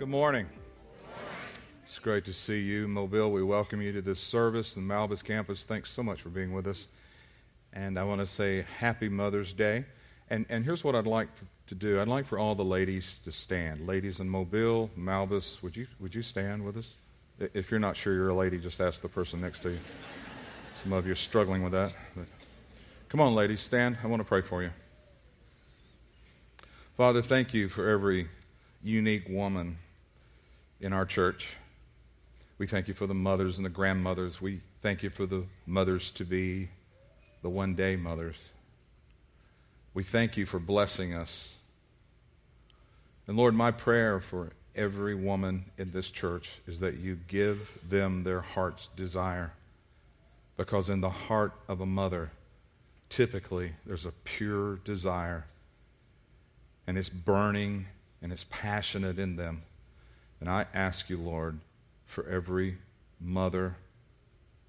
Good morning. It's great to see you, Mobile. We welcome you to this service in Malbis campus. Thanks so much for being with us. And I want to say Happy Mother's Day. And, and here's what I'd like to do I'd like for all the ladies to stand. Ladies in Mobile, Malbis, would you, would you stand with us? If you're not sure you're a lady, just ask the person next to you. Some of you are struggling with that. But come on, ladies, stand. I want to pray for you. Father, thank you for every unique woman in our church. We thank you for the mothers and the grandmothers. We thank you for the mothers to be, the one day mothers. We thank you for blessing us. And Lord, my prayer for every woman in this church is that you give them their heart's desire. Because in the heart of a mother, typically there's a pure desire, and it's burning and it's passionate in them. And I ask you, Lord, for every mother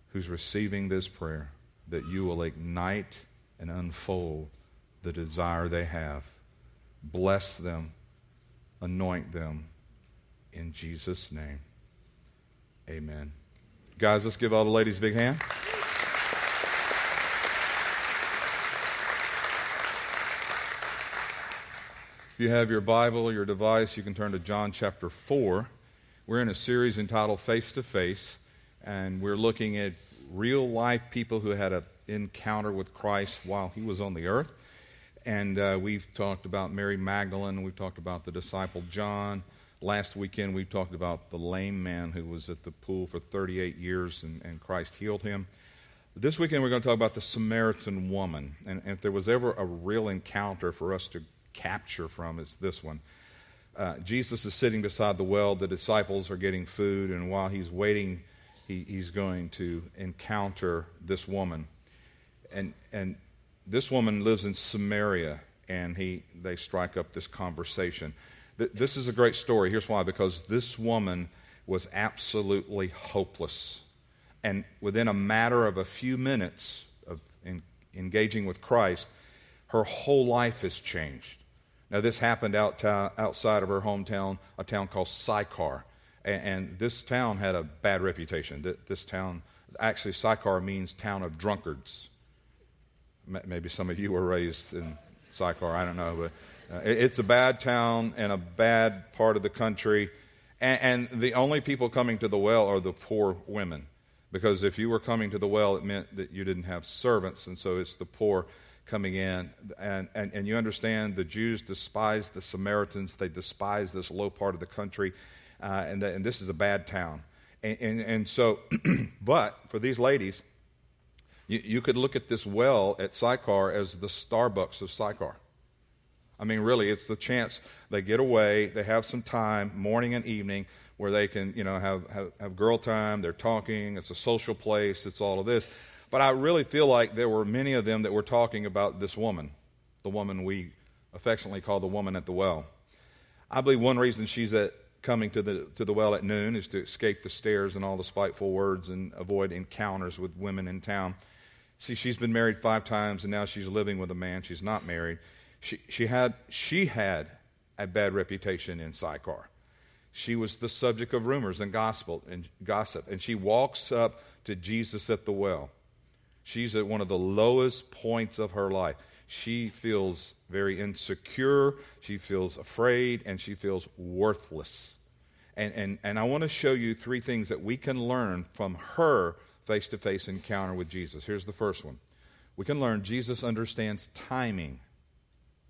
who's receiving this prayer, that you will ignite and unfold the desire they have. Bless them, anoint them. In Jesus' name, amen. Guys, let's give all the ladies a big hand. You have your Bible or your device, you can turn to John chapter 4. We're in a series entitled Face to Face, and we're looking at real life people who had an encounter with Christ while he was on the earth. And uh, we've talked about Mary Magdalene, we've talked about the disciple John. Last weekend, we talked about the lame man who was at the pool for 38 years and, and Christ healed him. This weekend, we're going to talk about the Samaritan woman. And, and if there was ever a real encounter for us to capture from is this one. Uh, Jesus is sitting beside the well. The disciples are getting food, and while he's waiting, he, he's going to encounter this woman. And, and this woman lives in Samaria, and he, they strike up this conversation. Th- this is a great story. Here's why because this woman was absolutely hopeless. And within a matter of a few minutes of in, engaging with Christ, her whole life has changed. Now, this happened out to, outside of her hometown, a town called Sychar. And, and, this town had a bad reputation. This town, actually, Sychar means town of drunkards. Maybe some of you were raised in Sychar, I don't know. But uh, it, it's a bad town and a bad part of the country. And, and the only people coming to the well are the poor women. Because if you were coming to the well, it meant that you didn't have servants, and so it's the poor coming in. And, and, and you understand the Jews despise the Samaritans, they despise this low part of the country, uh, and, the, and this is a bad town. And, and, and so, but for these ladies, you, you could look at this well at Sychar as the Starbucks of Sychar. I mean, really, it's the chance they get away, they have some time, morning and evening, where they can, you know, have, have, have girl time, they're talking, it's a social place, it's all of this. But I really feel like there were many of them that were talking about this woman, the woman we affectionately call the woman at the well. I believe one reason she's at coming to the, to the well at noon is to escape the stares and all the spiteful words and avoid encounters with women in town. See, she's been married five times and now she's living with a man. She's not married. She, she, had, she had a bad reputation in Sychar. She was the subject of rumors and gospel and gossip. And she walks up to Jesus at the well. She's at one of the lowest points of her life. She feels very insecure, she feels afraid, and she feels worthless. And, and, and I want to show you three things that we can learn from her face to face encounter with Jesus. Here's the first one we can learn Jesus understands timing,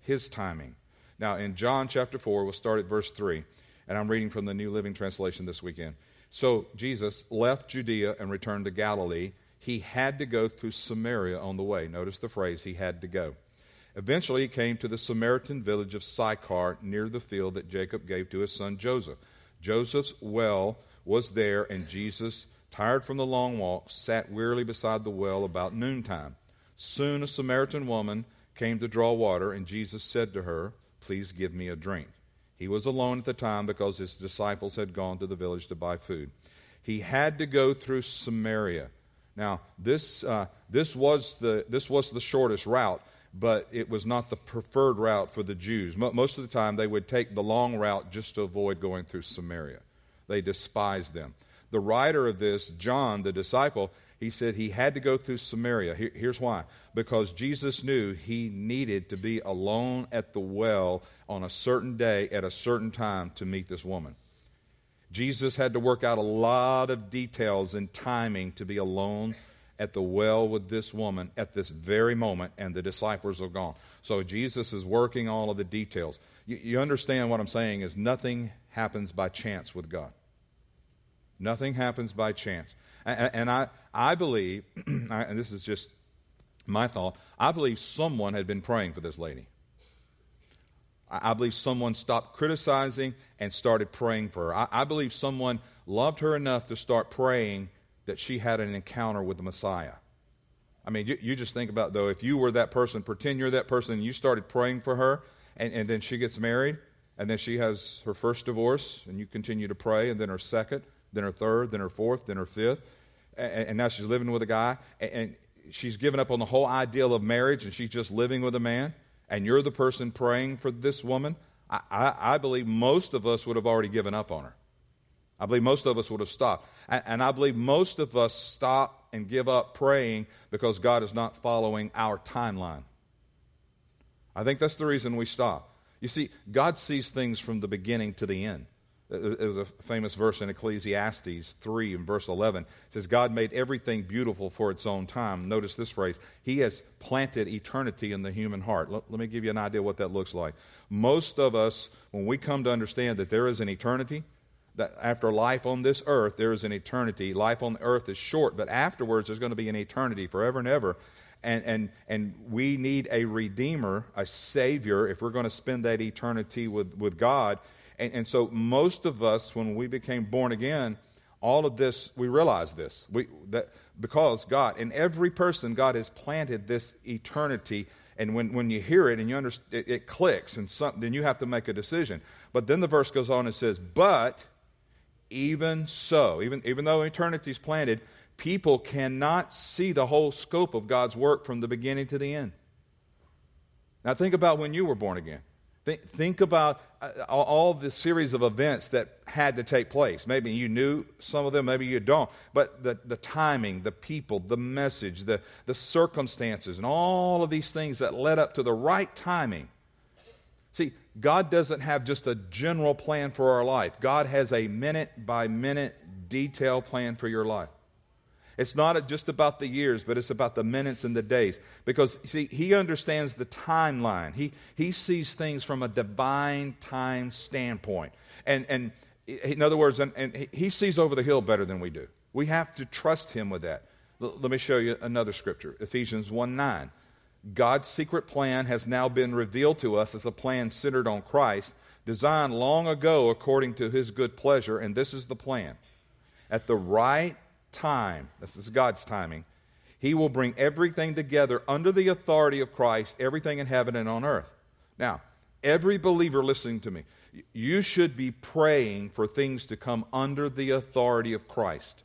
his timing. Now, in John chapter 4, we'll start at verse 3, and I'm reading from the New Living Translation this weekend. So Jesus left Judea and returned to Galilee he had to go through Samaria on the way. Notice the phrase, he had to go. Eventually, he came to the Samaritan village of Sychar near the field that Jacob gave to his son Joseph. Joseph's well was there, and Jesus, tired from the long walk, sat wearily beside the well about noontime. Soon a Samaritan woman came to draw water, and Jesus said to her, Please give me a drink. He was alone at the time because his disciples had gone to the village to buy food. He had to go through Samaria. Now, this, uh, this, was the, this was the shortest route, but it was not the preferred route for the Jews. Most of the time, they would take the long route just to avoid going through Samaria. They despised them. The writer of this, John, the disciple, he said he had to go through Samaria. here's why because Jesus knew he needed to be alone at the well on a certain day at a certain time to meet this woman. Jesus had to work out a lot of details and timing to be alone at the well with this woman at this very moment, and the disciples are gone. So Jesus is working all of the details. You, you understand what I'm saying is nothing happens by chance with God. Nothing happens by chance. And, and I, I believe, and this is just my thought, I believe someone had been praying for this lady. I, believe someone stopped criticizing and started praying for her. I, I believe someone loved her enough to start praying that she had an encounter with the Messiah. I mean, you, you, just think about, though, if you were that person, pretend you're that person, and you started praying for her, and, and then she gets married, and then she has her first divorce, and you continue to pray, and then her second, then her third, then her fourth, then her fifth, and, and now she's living with a guy, and, and she's given up on the whole ideal of marriage, and she's just living with a man, and you're the person praying for this woman. I, I, I believe most of us would have already given up on her. I believe most of us would have stopped. And I believe most of us stop and give up praying because God is not following our timeline. I think that's the reason we stop. You see, God sees things from the beginning to the end. There's a famous verse in Ecclesiastes 3 and verse 11. It says, God made everything beautiful for its own time. Notice this phrase He has planted eternity in the human heart. Let, let me give you an idea what that looks like. Most of us, when we come to understand that there is an eternity, that after life on this earth, there is an eternity. Life on earth is short, but afterwards there's going to be an eternity forever and ever. And, and, and we need a redeemer, a savior, if we're going to spend that eternity with, with God. And, and so most of us, when we became born again, all of this, we realize this. We, that, because God, in every person, God has planted this eternity and when, when you hear it and you understand, it, it clicks, and some, then you have to make a decision. But then the verse goes on and says, But even so, even, even though eternity is planted, people cannot see the whole scope of God's work from the beginning to the end. Now, think about when you were born again. Think, think about uh, all the series of events that had to take place. Maybe you knew some of them, maybe you don't. But the, the timing, the people, the message, the, the circumstances, and all of these things that led up to the right timing. See, God doesn't have just a general plan for our life, God has a minute by minute detail plan for your life. It's not just about the years, but it's about the minutes and the days. Because, see, he understands the timeline. He, he sees things from a divine time standpoint. And, and in other words, and, and he sees over the hill better than we do. We have to trust him with that. Let me show you another scripture Ephesians 1 9. God's secret plan has now been revealed to us as a plan centered on Christ, designed long ago according to his good pleasure, and this is the plan. At the right time, this is God's timing, he will bring everything together under the authority of Christ, everything in heaven and on earth. Now, every believer listening to me, you should be praying for things to come under the authority of Christ.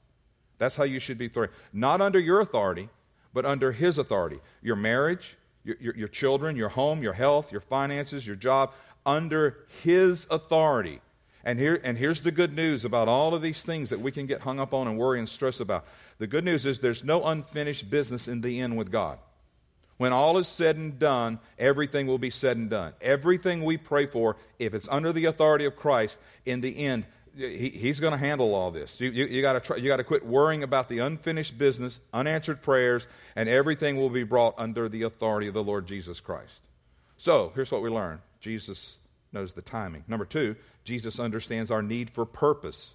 That's how you should be praying. Not under your authority, but under His authority. Your marriage, your, your, your, children, your home, your health, your finances, your job, under His authority. And, here, and here's the good news about all of these things that we can get hung up on and worry and stress about. The good news is there's no unfinished business in the end with God. When all is said and done, everything will be said and done. Everything we pray for, if it's under the authority of Christ, in the end, he, he's going to handle all this. You, you, you got to quit worrying about the unfinished business, unanswered prayers, and everything will be brought under the authority of the Lord Jesus Christ. So here's what we learn Jesus knows the timing. Number two, Jesus understands our need for purpose.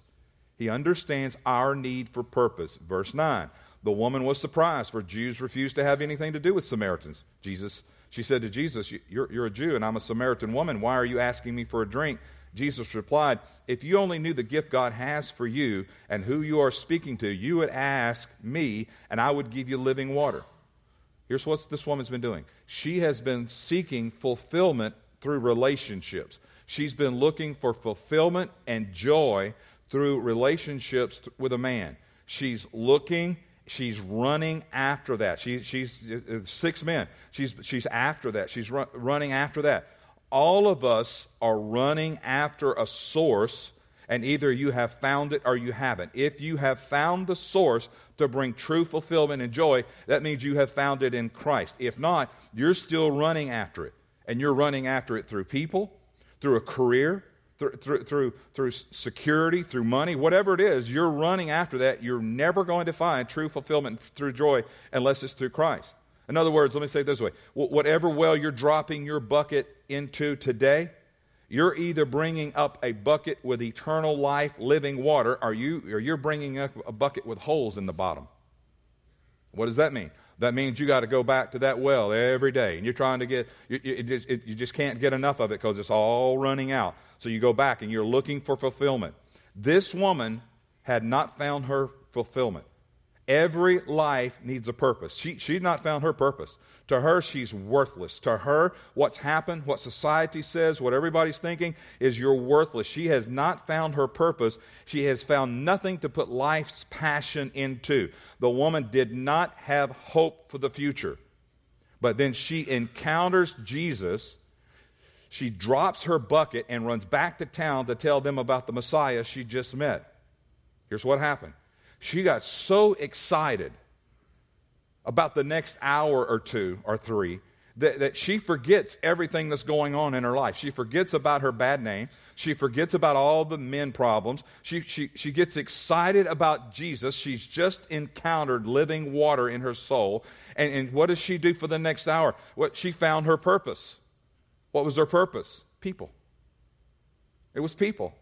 He understands our need for purpose. Verse 9 The woman was surprised, for Jews refused to have anything to do with Samaritans. Jesus, she said to Jesus, you're, you're a Jew and I'm a Samaritan woman. Why are you asking me for a drink? Jesus replied, If you only knew the gift God has for you and who you are speaking to, you would ask me, and I would give you living water. Here's what this woman's been doing she has been seeking fulfillment through relationships. She's been looking for fulfillment and joy through relationships with a man. She's looking She's running after that. She, she's uh, six men. She's, she's after that. She's run, running after that. All of us are running after a source, and either you have found it or you haven't. If you have found the source to bring true fulfillment and joy, that means you have found it in Christ. If not, you're still running after it. And you're running after it through people, through a career, through, through, through, security, through money, whatever it is, you're running after that. You're never going to find true fulfillment through joy unless it's through Christ. In other words, let me say it this way whatever well you're dropping your bucket into today, you're either bringing up a bucket with eternal life, living water, or, you, or you're bringing up a bucket with holes in the bottom. What does that mean? That means you got to go back to that well every day, and you're trying to get, you, you, you just can't get enough of it because it's all running out. So you go back and you're looking for fulfillment. This woman had not found her fulfillment. Every life needs a purpose. She, she's not found her purpose. To her, she's worthless. To her, what's happened, what society says, what everybody's thinking is you're worthless. She has not found her purpose. She has found nothing to put life's passion into. The woman did not have hope for the future. But then she encounters Jesus. She drops her bucket and runs back to town to tell them about the Messiah she just met. Here's what happened she got so excited about the next hour or two or three that, that she forgets everything that's going on in her life. She forgets about her bad name. She forgets about all the men problems. She, she, she gets excited about Jesus. She's just encountered living water in her soul. And, and what does she do for the next hour? What, she found her purpose. What was her purpose? People. It was people.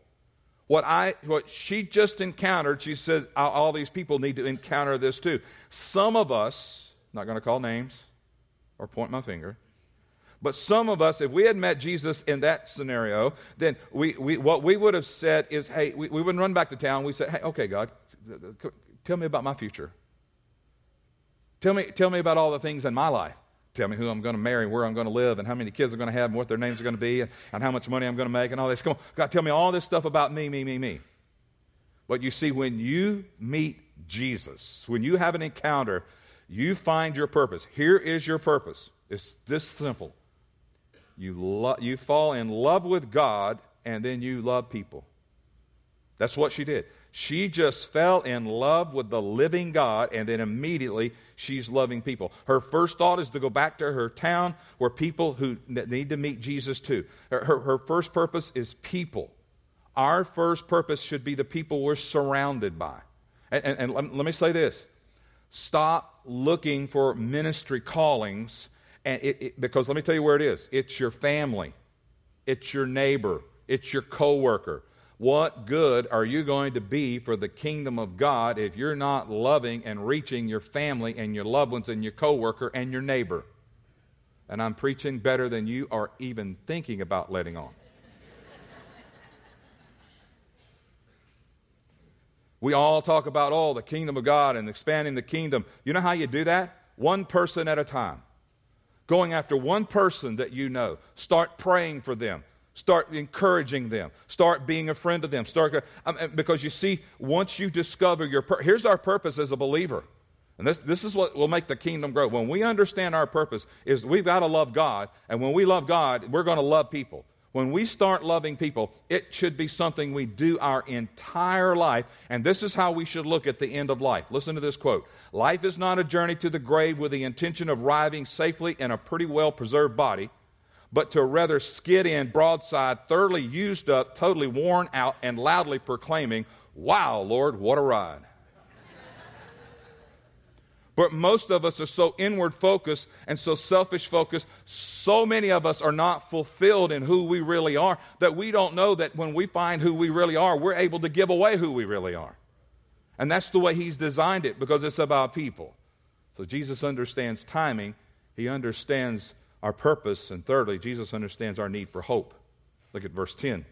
What, I, what she just encountered, she said, all these people need to encounter this too. Some of us, not going to call names or point my finger, but some of us, if we had met Jesus in that scenario, then we, we, what we would have said is, hey, we, we wouldn't run back to town. We said, hey, okay, God, tell me about my future. Tell me, tell me about all the things in my life. Tell me who I'm going to marry, where I'm going to live, and how many kids I'm going to have, and what their names are going to be, and, and how much money I'm going to make, and all this. Come on, God, tell me all this stuff about me, me, me, me. But you see, when you meet Jesus, when you have an encounter, you find your purpose. Here is your purpose. It's this simple. You, lo- you fall in love with God, and then you love people. That's what she did. She just fell in love with the living God, and then immediately she's loving people. Her first thought is to go back to her town where people who need to meet Jesus too. Her, her, her first purpose is people. Our first purpose should be the people we're surrounded by. And, and, and let, me say this stop looking for ministry callings and it, it, because let me tell you where it is it's your family it's your neighbor it's your coworker what good are you going to be for the kingdom of God if you're not loving and reaching your family and your loved ones and your coworker and your neighbor? And I'm preaching better than you are even thinking about letting on. We all talk about, oh, the kingdom of God and expanding the kingdom. You know how you do that? One person at a time. Going after one person that you know. Start praying for them. Start encouraging them. Start being a friend to them. Start um, because you see, once you discover your pur- here's our purpose as a believer, and this this is what will make the kingdom grow. When we understand our purpose, is we've got to love God, and when we love God, we're going to love people. When we start loving people, it should be something we do our entire life, and this is how we should look at the end of life. Listen to this quote Life is not a journey to the grave with the intention of arriving safely in a pretty well preserved body but to rather skid in broadside, thoroughly used up, totally worn out, and loudly proclaiming, Wow, Lord, what a ride. but most of us are so inward focused and so selfish focused. So many of us are not fulfilled in who we really are that we don't know that when we find who we really are, we're able to give away who we really are. And that's the way He's designed it because it's about people. So Jesus understands timing, He understands our purpose, and thirdly, Jesus understands our need for hope. Look at verse 10.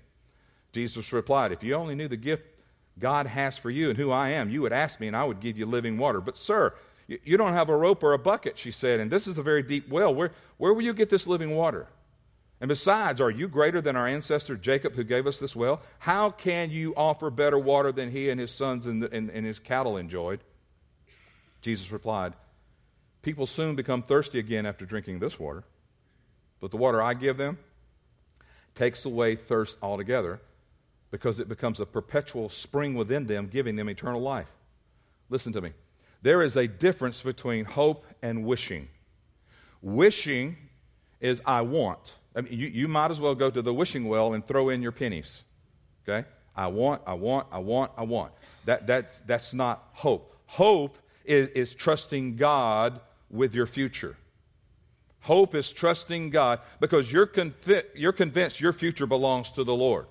Jesus replied, If you only knew the gift God has for you and who I am, you would ask me, and I would give you living water. But, sir, you don't have a rope or a bucket, she said, and this is a very deep well. Where, where will you get this living water? And besides, are you greater than our ancestor Jacob who gave us this well? How can you offer better water than he and his sons and, and, and his cattle enjoyed? Jesus replied, People soon become thirsty again after drinking this water, but the water I give them takes away thirst altogether because it becomes a perpetual spring within them, giving them eternal life. Listen to me. There is a difference between hope and wishing. Wishing is I want. I mean, you, you might as well go to the wishing well and throw in your pennies. Okay? I want, I want, I want, I want. That, that, that's not hope. Hope is, is trusting God with your future. Hope is trusting God because you're, you're convinced your future belongs to the Lord.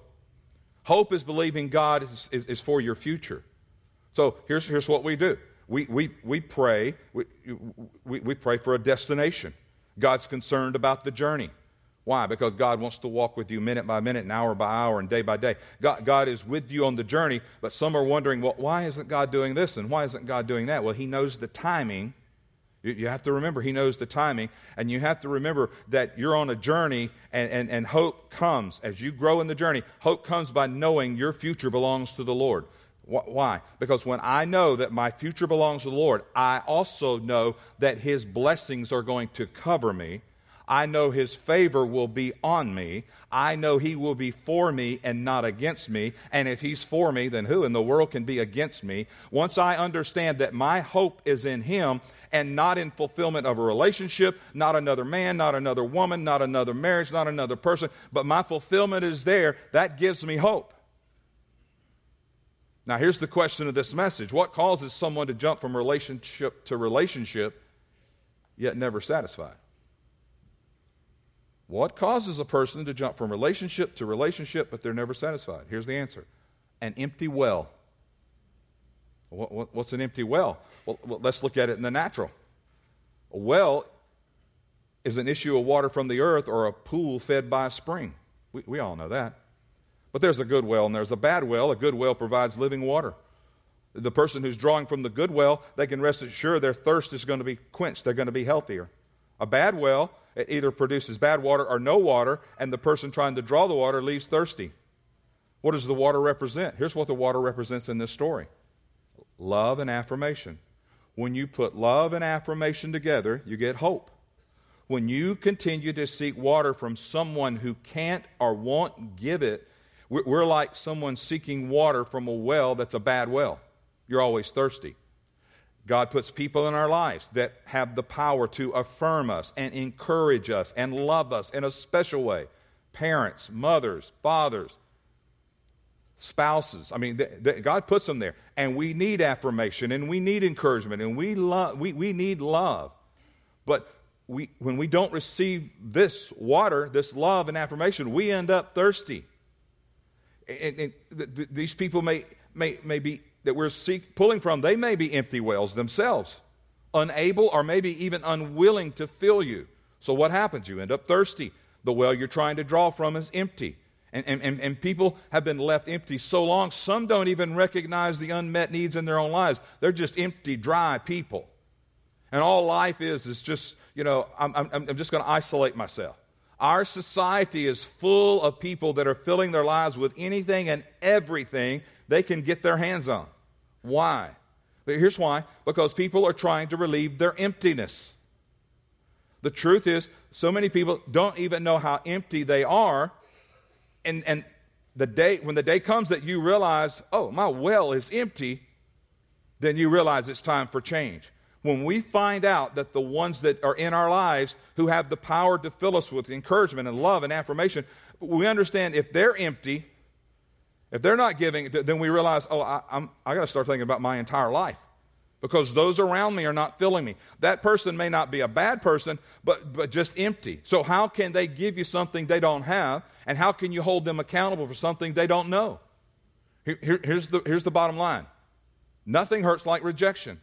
Hope is believing God is, is, is, for your future. So here's, here's what we do we, we, we pray, we, we, we pray for a destination. God's concerned about the journey. Why? Because God wants to walk with you minute by minute and hour by hour and day by day. God, God, is with you on the journey, but some are wondering, well, why isn't God doing this and why isn't God doing that? Well, He knows the timing. You, have to remember, He knows the timing, and you have to remember that you're on a journey and, and, and hope comes. As you grow in the journey, hope comes by knowing your future belongs to the Lord. Why? Because when I know that my future belongs to the Lord, I also know that His blessings are going to cover me I know his favor will be on me. I know he will be for me and not against me. And if he's for me, then who in the world can be against me? Once I understand that my hope is in him and not in fulfillment of a relationship, not another man, not another woman, not another marriage, not another person, but my fulfillment is there, that gives me hope. Now, here's the question of this message What causes someone to jump from relationship to relationship yet never satisfied? What causes a person to jump from relationship to relationship, but they're never satisfied? Here's the answer an empty well. What, what, what's an empty well? well? Well, let's look at it in the natural. A well is an issue of water from the earth or a pool fed by a spring. We, we all know that. But there's a good well and there's a bad well. A good well provides living water. The person who's drawing from the good well, they can rest assured their thirst is going to be quenched. They're going to be healthier. A bad well it either produces bad water or no water, and the person trying to draw the water leaves thirsty. What does the water represent? Here's what the water represents in this story love and affirmation. When you put love and affirmation together, you get hope. When you continue to seek water from someone who can't or won't give it, we're like someone seeking water from a well that's a bad well. You're always thirsty. God puts people in our lives that have the power to affirm us and encourage us and love us in a special way. Parents, mothers, fathers, spouses. I mean, God puts them there. And we need affirmation and we need encouragement and we, love, we, we need love. But we, when we don't receive this water, this love and affirmation, we end up thirsty. And, and th- these people may, may, may be that we're seek, pulling from, they may be empty wells themselves, unable or maybe even unwilling to fill you. So what happens? You end up thirsty. The well you're trying to draw from is empty. And, and, and, people have been left empty so long, some don't even recognize the unmet needs in their own lives. They're just empty, dry people. And all life is, is just, you know, I'm, I'm, I'm just going to isolate myself. Our society is full of people that are filling their lives with anything and everything they can get their hands on. Why? Here's why because people are trying to relieve their emptiness. The truth is, so many people don't even know how empty they are. And, and the day, when the day comes that you realize, oh, my well is empty, then you realize it's time for change. When we find out that the ones that are in our lives who have the power to fill us with encouragement and love and affirmation, we understand if they're empty, if they're not giving, then we realize, oh, I, I'm, I got to start thinking about my entire life because those around me are not filling me. That person may not be a bad person, but, but just empty. So, how can they give you something they don't have? And how can you hold them accountable for something they don't know? Here, here, here's, the, here's the bottom line nothing hurts like rejection.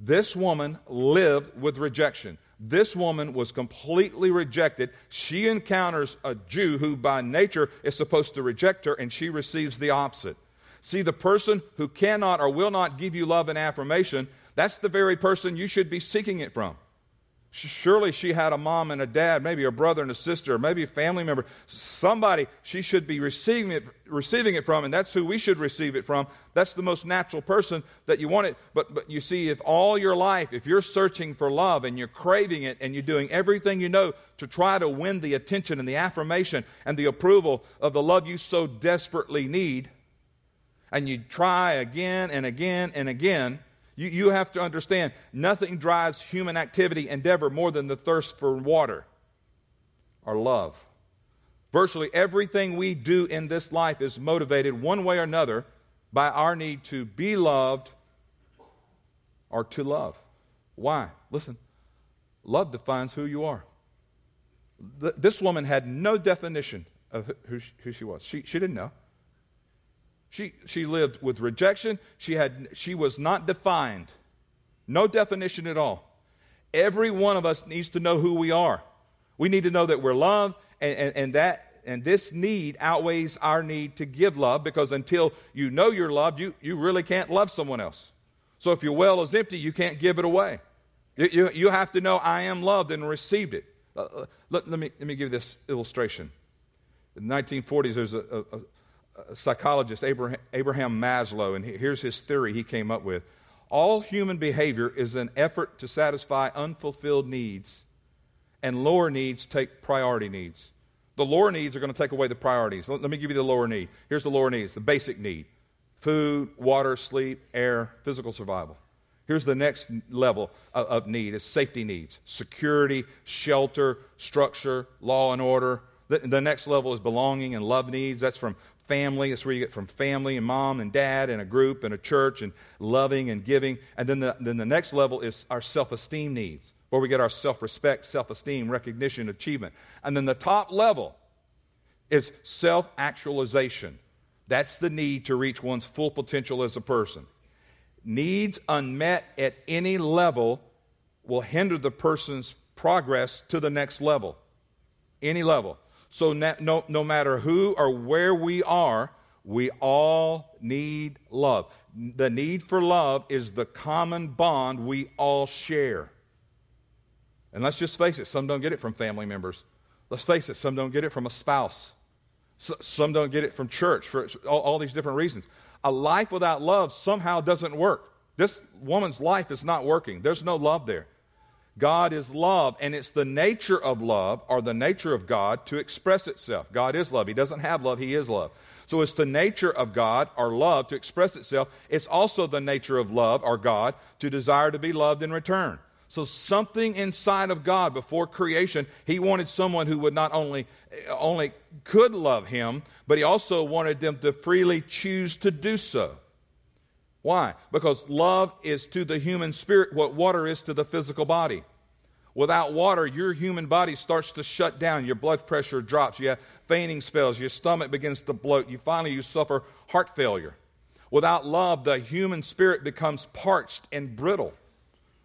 This woman lived with rejection. This woman was completely rejected. She encounters a Jew who, by nature, is supposed to reject her, and she receives the opposite. See, the person who cannot or will not give you love and affirmation, that's the very person you should be seeking it from. Surely she had a mom and a dad, maybe a brother and a sister, maybe a family member, somebody she should be receiving it, receiving it from, and that's who we should receive it from. That's the most natural person that you want it. But, but you see, if all your life, if you're searching for love and you're craving it and you're doing everything you know to try to win the attention and the affirmation and the approval of the love you so desperately need, and you try again and again and again, you, you have to understand nothing drives human activity, endeavor, more than the thirst for water or love. Virtually everything we do in this life is motivated one way or another by our need to be loved or to love. Why? Listen, love defines who you are. This woman had no definition of who she was. She, she didn't know. She, she lived with rejection. She, had, she was not defined. No definition at all. Every one of us needs to know who we are. We need to know that we're loved, and, and, and, that and this need outweighs our need to give love because until you know you're loved, you, you really can't love someone else. So if your well is empty, you can't give it away. You, you, you have to know I am loved and received it. Uh, uh let, let, me, let me give you this illustration. In the 1940s, there's a, a, psychologist Abraham, Maslow, and here's his theory he came up with. All human behavior is an effort to satisfy unfulfilled needs, and lower needs take priority needs. The lower needs are going to take away the priorities. Let, me give you the lower need. Here's the lower needs the basic need food, water, sleep, air, physical survival. Here's the next level of, need is safety needs security, shelter, structure, law and order. The next level is belonging and love needs. That's from family. That's where you get from family and mom and dad and a group and a church and loving and giving. And then the, then the next level is our self esteem needs, where we get our self respect, self esteem, recognition, achievement. And then the top level is self actualization. That's the need to reach one's full potential as a person. Needs unmet at any level will hinder the person's progress to the next level. Any level. So, no, no matter who or where we are, we all need love. The need for love is the common bond we all share. And let's just face it, some don't get it from family members. Let's face it, some don't get it from a spouse. Some don't get it from church for all, all these different reasons. A life without love somehow doesn't work. This woman's life is not working. There's no love there. God is love, and it's the nature of love or the nature of God to express itself. God is love. He doesn't have love, He is love. So it's the nature of God or love to express itself. It's also the nature of love or God to desire to be loved in return. So something inside of God before creation, he wanted someone who would not only only could love him, but he also wanted them to freely choose to do so. Why? Because love is to the human spirit what water is to the physical body. Without water, your human body starts to shut down. Your blood pressure drops. You have fainting spells. Your stomach begins to bloat. You finally you suffer heart failure. Without love, the human spirit becomes parched and brittle.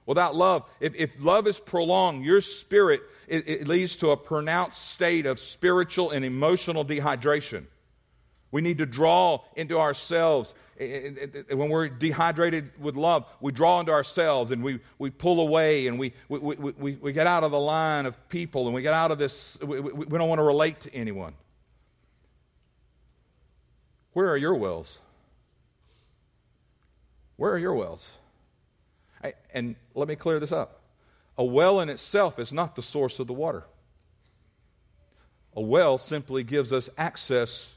Without love, if, if love is prolonged, your spirit it, it leads to a pronounced state of spiritual and emotional dehydration. We need to draw into ourselves. When we're dehydrated with love, we draw into ourselves and we, we pull away and we, we, we, we, get out of the line of people and we get out of this. We, we, we don't want to relate to anyone. Where are your wells? Where are your wells? And let me clear this up. A well in itself is not the source of the water. A well simply gives us access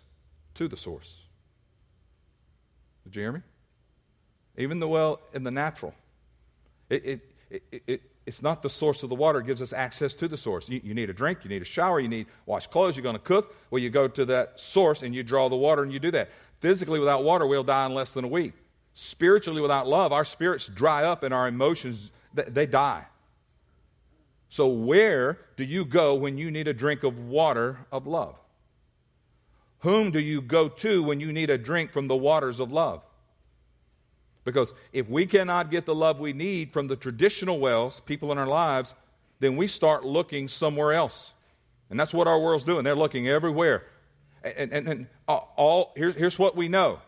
to the source. Did you hear me? Even the well in the natural. It, it, it, it, it's not the source of the water. It gives us access to the source. You, you need a drink, you need a shower, you need wash clothes, you're going to cook. Well, you go to that source and you draw the water and you do that. Physically, without water, we'll die in less than a week. Spiritually, without love, our spirits dry up and our emotions, they, they die. So, where do you go when you need a drink of water of love? Whom do you go to when you need a drink from the waters of love? Because if we cannot get the love we need from the traditional wells, people in our lives, then we start looking somewhere else. And that's what our world's doing. They're looking everywhere. And, and, and all, here's, here's what we know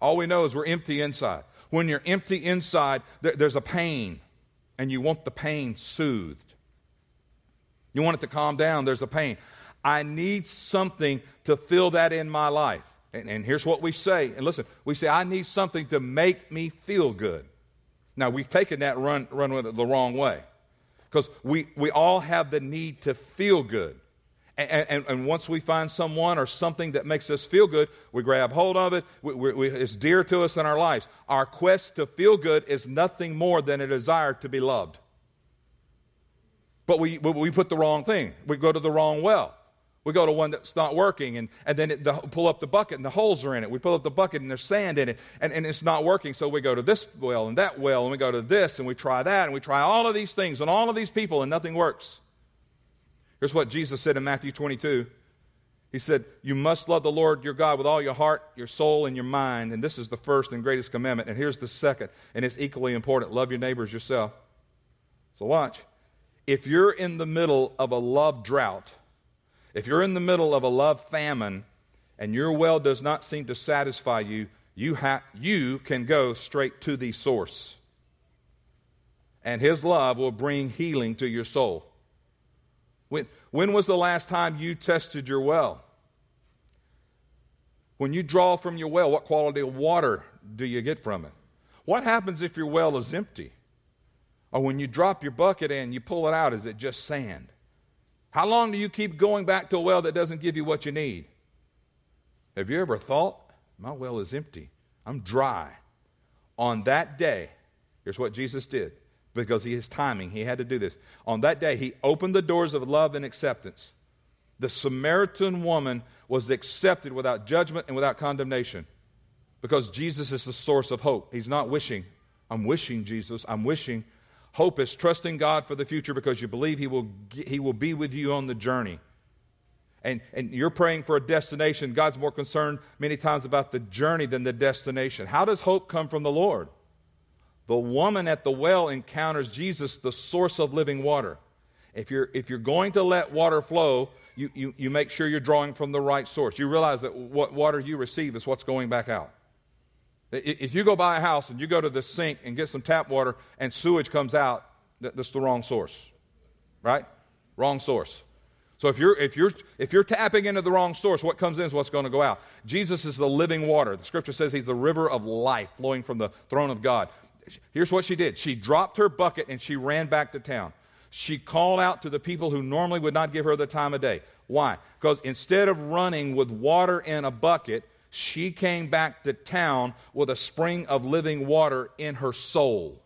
all we know is we're empty inside. When you're empty inside, there, there's a pain. and you want the pain soothed. You want it to calm down, there's a pain. I need something to fill that in my life. And, and, here's what we say. And listen, we say, I need something to make me feel good. Now, we've taken that run, run with it the wrong way. Because we, we all have the need to feel good. And, and, and, once we find someone or something that makes us feel good, we grab hold of it. We, we, it's dear to us in our lives. Our quest to feel good is nothing more than a desire to be loved. But we, we put the wrong thing. We go to the wrong well. We go to one that's not working, and, and then it, the, pull up the bucket, and the holes are in it. We pull up the bucket, and there's sand in it, and, and it's not working. So we go to this well and that well, and we go to this, and we try that, and we try all of these things on all of these people, and nothing works. Here's what Jesus said in Matthew 22. He said, You must love the Lord your God with all your heart, your soul, and your mind. And this is the first and greatest commandment. And here's the second, and it's equally important love your neighbors yourself. So watch. If you're in the middle of a love drought, if you're in the middle of a love famine and your well does not seem to satisfy you, you, ha- you can go straight to the source. And His love will bring healing to your soul. When, when was the last time you tested your well? When you draw from your well, what quality of water do you get from it? What happens if your well is empty? Or when you drop your bucket in, you pull it out, is it just sand? How long do you keep going back to a well that doesn't give you what you need? Have you ever thought, my well is empty? I'm dry. On that day, here's what Jesus did because he has timing. He had to do this. On that day, he opened the doors of love and acceptance. The Samaritan woman was accepted without judgment and without condemnation because Jesus is the source of hope. He's not wishing, I'm wishing, Jesus, I'm wishing. Hope is trusting God for the future because you believe He will, he will be with you on the journey. And, and you're praying for a destination. God's more concerned many times about the journey than the destination. How does hope come from the Lord? The woman at the well encounters Jesus, the source of living water. If you're, if you're going to let water flow, you, you, you make sure you're drawing from the right source. You realize that what water you receive is what's going back out. If you go buy a house and you go to the sink and get some tap water and sewage comes out, that's the wrong source, right? Wrong source. So if you're, if, you're, if you're tapping into the wrong source, what comes in is what's going to go out. Jesus is the living water. The scripture says he's the river of life flowing from the throne of God. Here's what she did she dropped her bucket and she ran back to town. She called out to the people who normally would not give her the time of day. Why? Because instead of running with water in a bucket, she came back to town with a spring of living water in her soul.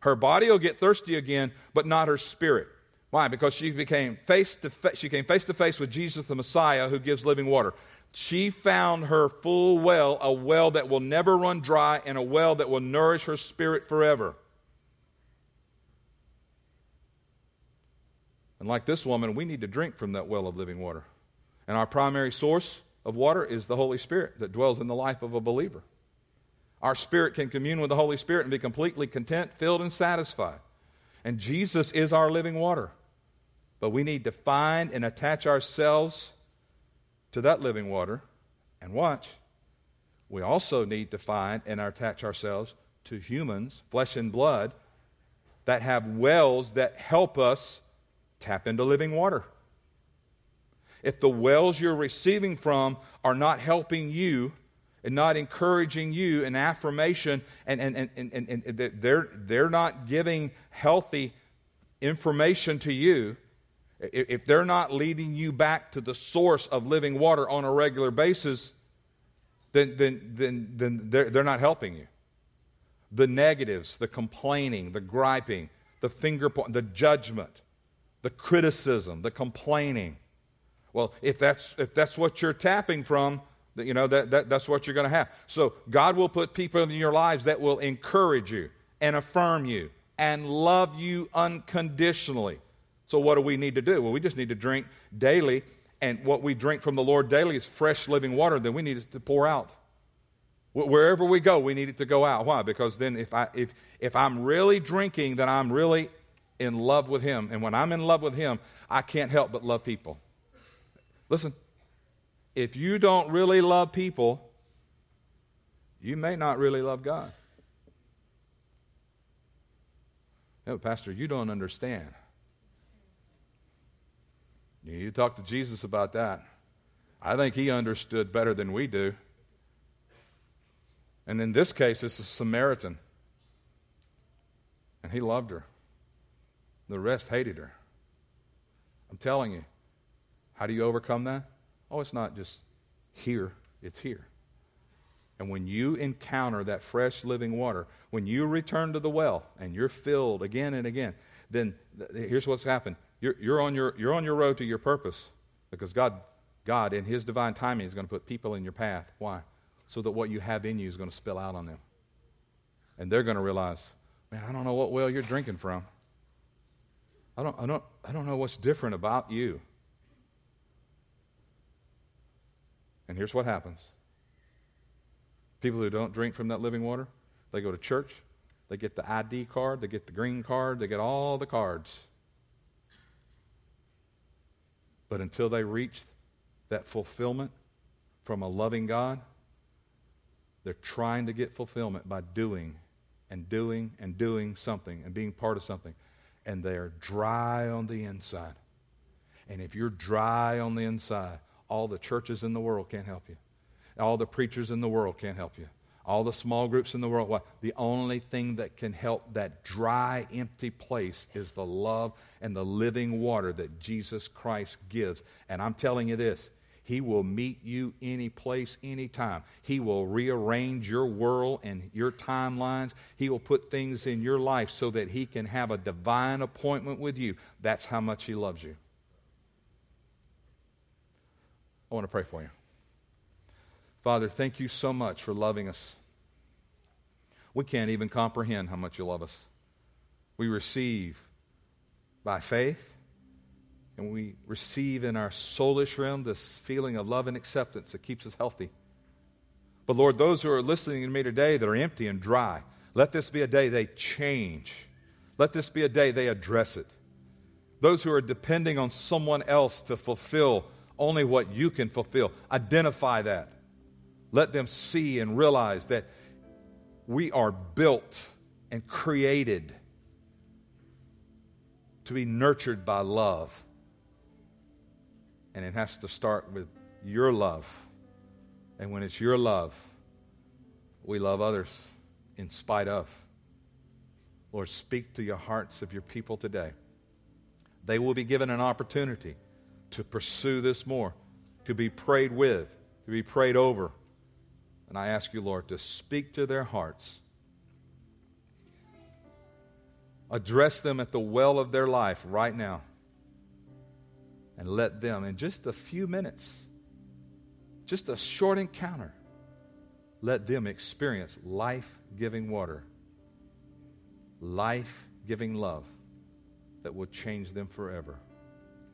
Her body will get thirsty again, but not her spirit. Why? Because she became face to face, she came face to face with Jesus the Messiah who gives living water. She found her full well, a well that will never run dry and a well that will nourish her spirit forever. And like this woman, we need to drink from that well of living water. And our primary source of water is the Holy Spirit that dwells in the life of a believer. Our spirit can commune with the Holy Spirit and be completely content, filled, and satisfied. And Jesus is our living water. But we need to find and attach ourselves to that living water. And watch, we also need to find and attach ourselves to humans, flesh and blood, that have wells that help us tap into living water if the wells you're receiving from are not helping you and not encouraging you in affirmation and, and, and, and, and they're, they're not giving healthy information to you, if they're not leading you back to the source of living water on a regular basis, then, then, then, then they're, they're not helping you. The negatives, the complaining, the griping, the finger point, the judgment, the criticism, the complaining, well, if that's, if that's what you're tapping from, you know, that, that, that's what you're going to have. So God will put people in your lives that will encourage you and affirm you and love you unconditionally. So what do we need to do? Well, we just need to drink daily. And what we drink from the Lord daily is fresh living water. Then we need it to pour out. Wherever we go, we need it to go out. Why? Because then if, I, if, if I'm really drinking, then I'm really in love with Him. And when I'm in love with Him, I can't help but love people. Listen, if you don't really love people, you may not really love God. No, Pastor, you don't understand. You talk to Jesus about that. I think he understood better than we do. And in this case, it's a Samaritan. And he loved her. The rest hated her. I'm telling you, how do you overcome that? Oh, it's not just here, it's here. And when you encounter that fresh living water, when you return to the well and you're filled again and again, then th- here's what's happened. You're, you're, on your, you're on your road to your purpose because God, God, in His divine timing, is going to put people in your path. Why? So that what you have in you is going to spill out on them. And they're going to realize, man, I don't know what well you're drinking from. I don't, I don't, I don't know what's different about you. And here's what happens people who don't drink from that living water, they go to church, they get the ID card, they get the green card, they get all the cards. But until they reach that fulfillment from a loving God, they're trying to get fulfillment by doing and doing and doing something and being part of something. And they're dry on the inside. And if you're dry on the inside, all the churches in the world can't help you. All the preachers in the world can't help you. All the small groups in the world. Why? The only thing that can help that dry, empty place is the love and the living water that Jesus Christ gives. And I'm telling you this He will meet you any place, anytime. He will rearrange your world and your timelines. He will put things in your life so that He can have a divine appointment with you. That's how much He loves you. I want to pray for you. Father, thank you so much for loving us. We can't even comprehend how much you love us. We receive by faith, and we receive in our soulish realm this feeling of love and acceptance that keeps us healthy. But Lord, those who are listening to me today that are empty and dry, let this be a day they change. Let this be a day they address it. Those who are depending on someone else to fulfill only what you can fulfill. Identify that. Let them see and realize that we are built and created to be nurtured by love. And it has to start with your love. And when it's your love, we love others in spite of. Lord, speak to your hearts of your people today. They will be given an opportunity to pursue this more, to be prayed with, to be prayed over. And I ask you, Lord, to speak to their hearts. Address them at the well of their life right now. And let them, in just a few minutes, just a short encounter, let them experience life giving water, life giving love that will change them forever.